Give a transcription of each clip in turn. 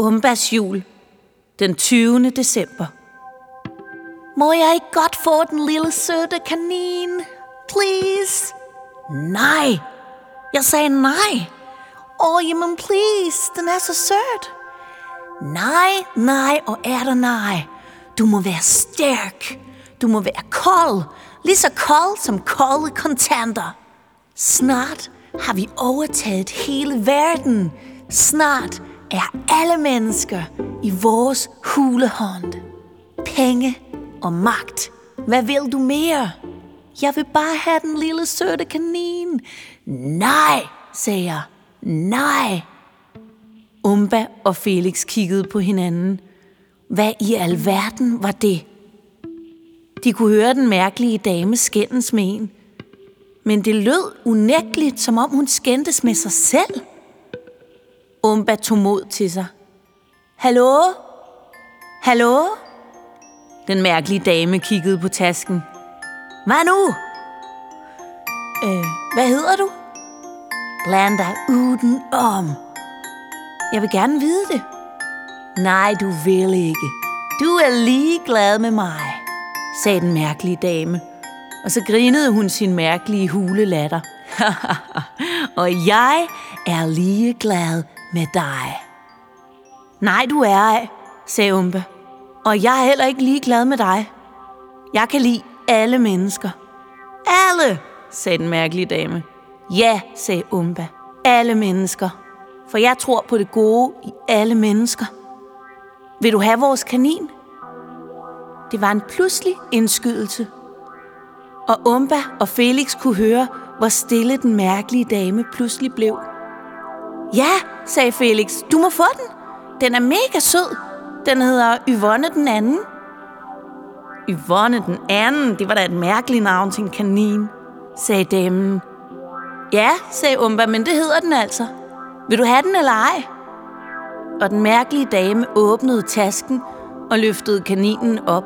Umbas jul, den 20. december. Må jeg ikke godt få den lille søde kanin? Please? Nej, jeg sagde nej. Åh, oh, jamen please, den er så sød. Nej, nej og er der nej. Du må være stærk. Du må være kold. Lige så kold som kolde kontanter. Snart har vi overtaget hele verden. Snart er alle mennesker i vores hulehånd. Penge og magt. Hvad vil du mere? Jeg vil bare have den lille søde kanin. Nej, sagde jeg. Nej. Umba og Felix kiggede på hinanden. Hvad i alverden var det? De kunne høre den mærkelige dame skændes med en. Men det lød unægteligt, som om hun skændtes med sig selv. Umba tog mod til sig. Hallo? Hallo? Den mærkelige dame kiggede på tasken. Hvad nu? Øh, hvad hedder du? Bland dig uden om. Jeg vil gerne vide det. Nej, du vil ikke. Du er lige glad med mig, sagde den mærkelige dame. Og så grinede hun sin mærkelige hulelatter. og jeg er lige glad med dig. Nej, du er ej, sagde Umba. Og jeg er heller ikke ligeglad med dig. Jeg kan lide alle mennesker. Alle, sagde den mærkelige dame. Ja, sagde Umba. Alle mennesker. For jeg tror på det gode i alle mennesker. Vil du have vores kanin? Det var en pludselig indskydelse. Og Umba og Felix kunne høre, hvor stille den mærkelige dame pludselig blev. Ja, sagde Felix, du må få den. Den er mega sød. Den hedder Yvonne den anden. Yvonne den anden, det var da et mærkeligt navn til en kanin, sagde damen. Ja, sagde Umba, men det hedder den altså. Vil du have den eller ej? Og den mærkelige dame åbnede tasken og løftede kaninen op.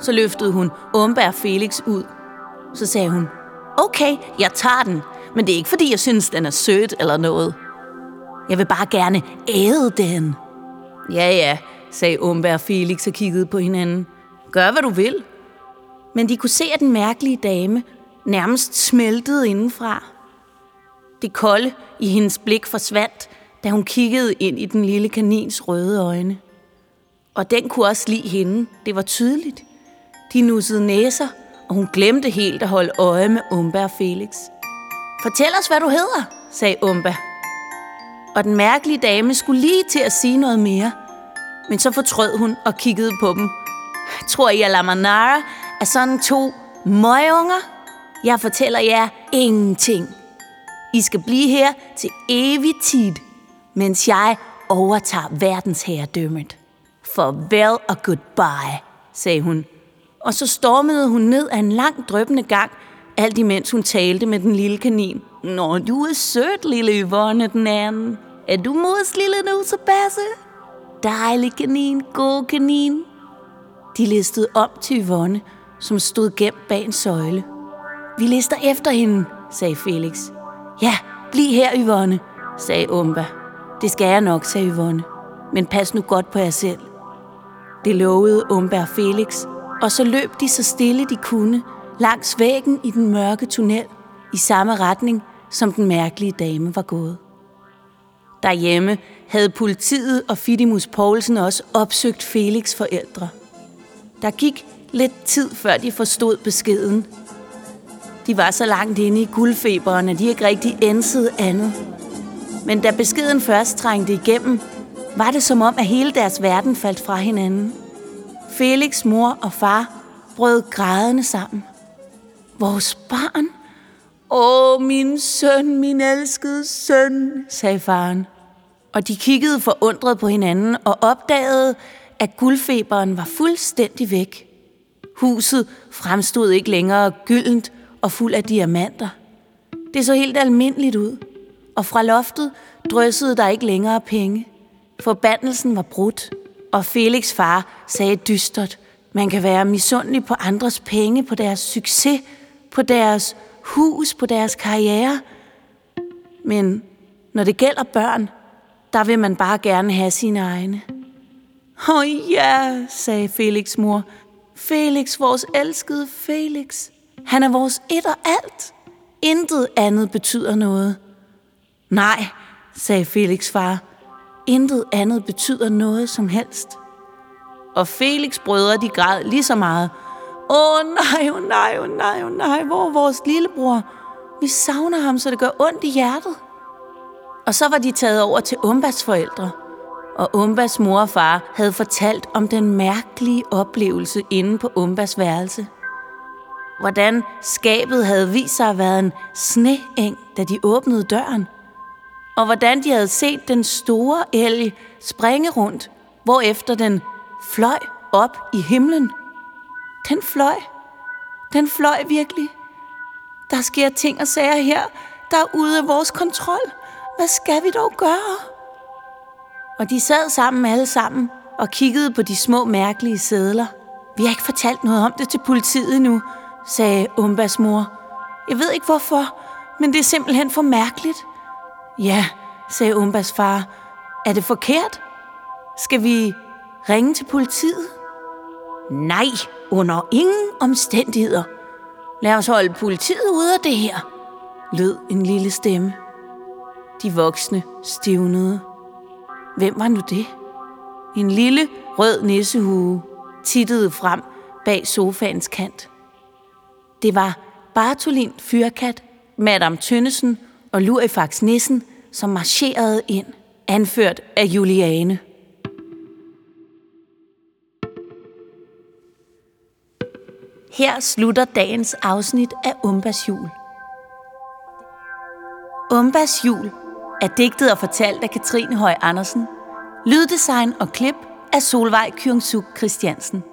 Så løftede hun Umba og Felix ud. Så sagde hun, okay, jeg tager den, men det er ikke fordi, jeg synes, den er sød eller noget. Jeg vil bare gerne æde den. Ja, ja, sagde Umba og Felix og kiggede på hinanden. Gør, hvad du vil. Men de kunne se, at den mærkelige dame nærmest smeltede indenfra. Det kolde i hendes blik forsvandt, da hun kiggede ind i den lille kanins røde øjne. Og den kunne også lide hende. Det var tydeligt. De nussede næser, og hun glemte helt at holde øje med Umba og Felix. Fortæl os, hvad du hedder, sagde Umba. Og den mærkelige dame skulle lige til at sige noget mere. Men så fortrød hun og kiggede på dem. Tror I, at Lamanara er sådan to møgunger? Jeg fortæller jer ingenting. I skal blive her til evig tid, mens jeg overtager verdensherredømmet. Farvel og goodbye, sagde hun. Og så stormede hun ned ad en lang drøbende gang, alt imens hun talte med den lille kanin. Nå, du er sødt, lille Yvonne den anden. Er du mors lille nusebasse? Dejlig kanin, god kanin. De listede om til Yvonne, som stod gemt bag en søjle. Vi lister efter hende, sagde Felix. Ja, bliv her, Yvonne, sagde Umba. Det skal jeg nok, sagde Yvonne. Men pas nu godt på jer selv. Det lovede Umba og Felix, og så løb de så stille de kunne langs væggen i den mørke tunnel i samme retning, som den mærkelige dame var gået. Derhjemme havde politiet og Fidimus Poulsen også opsøgt Felix forældre. Der gik lidt tid, før de forstod beskeden. De var så langt inde i guldfeberen, at de ikke rigtig ensede andet. Men da beskeden først trængte igennem, var det som om, at hele deres verden faldt fra hinanden. Felix mor og far brød grædende sammen. Vores barn? Åh, min søn, min elskede søn, sagde faren. Og de kiggede forundret på hinanden og opdagede, at guldfeberen var fuldstændig væk. Huset fremstod ikke længere gyldent og fuld af diamanter. Det så helt almindeligt ud, og fra loftet dryssede der ikke længere penge. Forbandelsen var brudt, og Felix far sagde dystert, man kan være misundelig på andres penge, på deres succes, på deres hus, på deres karriere. Men når det gælder børn, der vil man bare gerne have sine egne. Åh oh, ja, sagde Felix mor. Felix, vores elskede Felix. Han er vores et og alt. Intet andet betyder noget. Nej, sagde Felix far. Intet andet betyder noget som helst. Og Felix brødre, de græd lige så meget. Åh oh, nej, åh oh, nej, åh oh, nej, åh oh, nej, hvor er vores lillebror? Vi savner ham, så det gør ondt i hjertet. Og så var de taget over til Umbas forældre. Og Umbas mor og far havde fortalt om den mærkelige oplevelse inde på Umbas værelse. Hvordan skabet havde vist sig at være en sneeng, da de åbnede døren. Og hvordan de havde set den store elg springe rundt, hvorefter den fløj op i himlen. Den fløj. Den fløj virkelig. Der sker ting og sager her, der er ude af vores kontrol. Hvad skal vi dog gøre? Og de sad sammen alle sammen og kiggede på de små mærkelige sædler. Vi har ikke fortalt noget om det til politiet nu, sagde Umbas mor. Jeg ved ikke hvorfor, men det er simpelthen for mærkeligt. Ja, sagde Umbas far. Er det forkert? Skal vi ringe til politiet? Nej, under ingen omstændigheder. Lad os holde politiet ude af det her, lød en lille stemme. De voksne stivnede. Hvem var nu det? En lille rød nissehue tittede frem bag sofaens kant. Det var Bartolin Fyrkat, Madame Tønnesen og Lurifax Nissen, som marcherede ind, anført af Juliane. Her slutter dagens afsnit af Umbas jul. Umbas jul er digtet og fortalt af Katrine Høj Andersen. Lyddesign og klip af Solvej Kyungsuk Christiansen.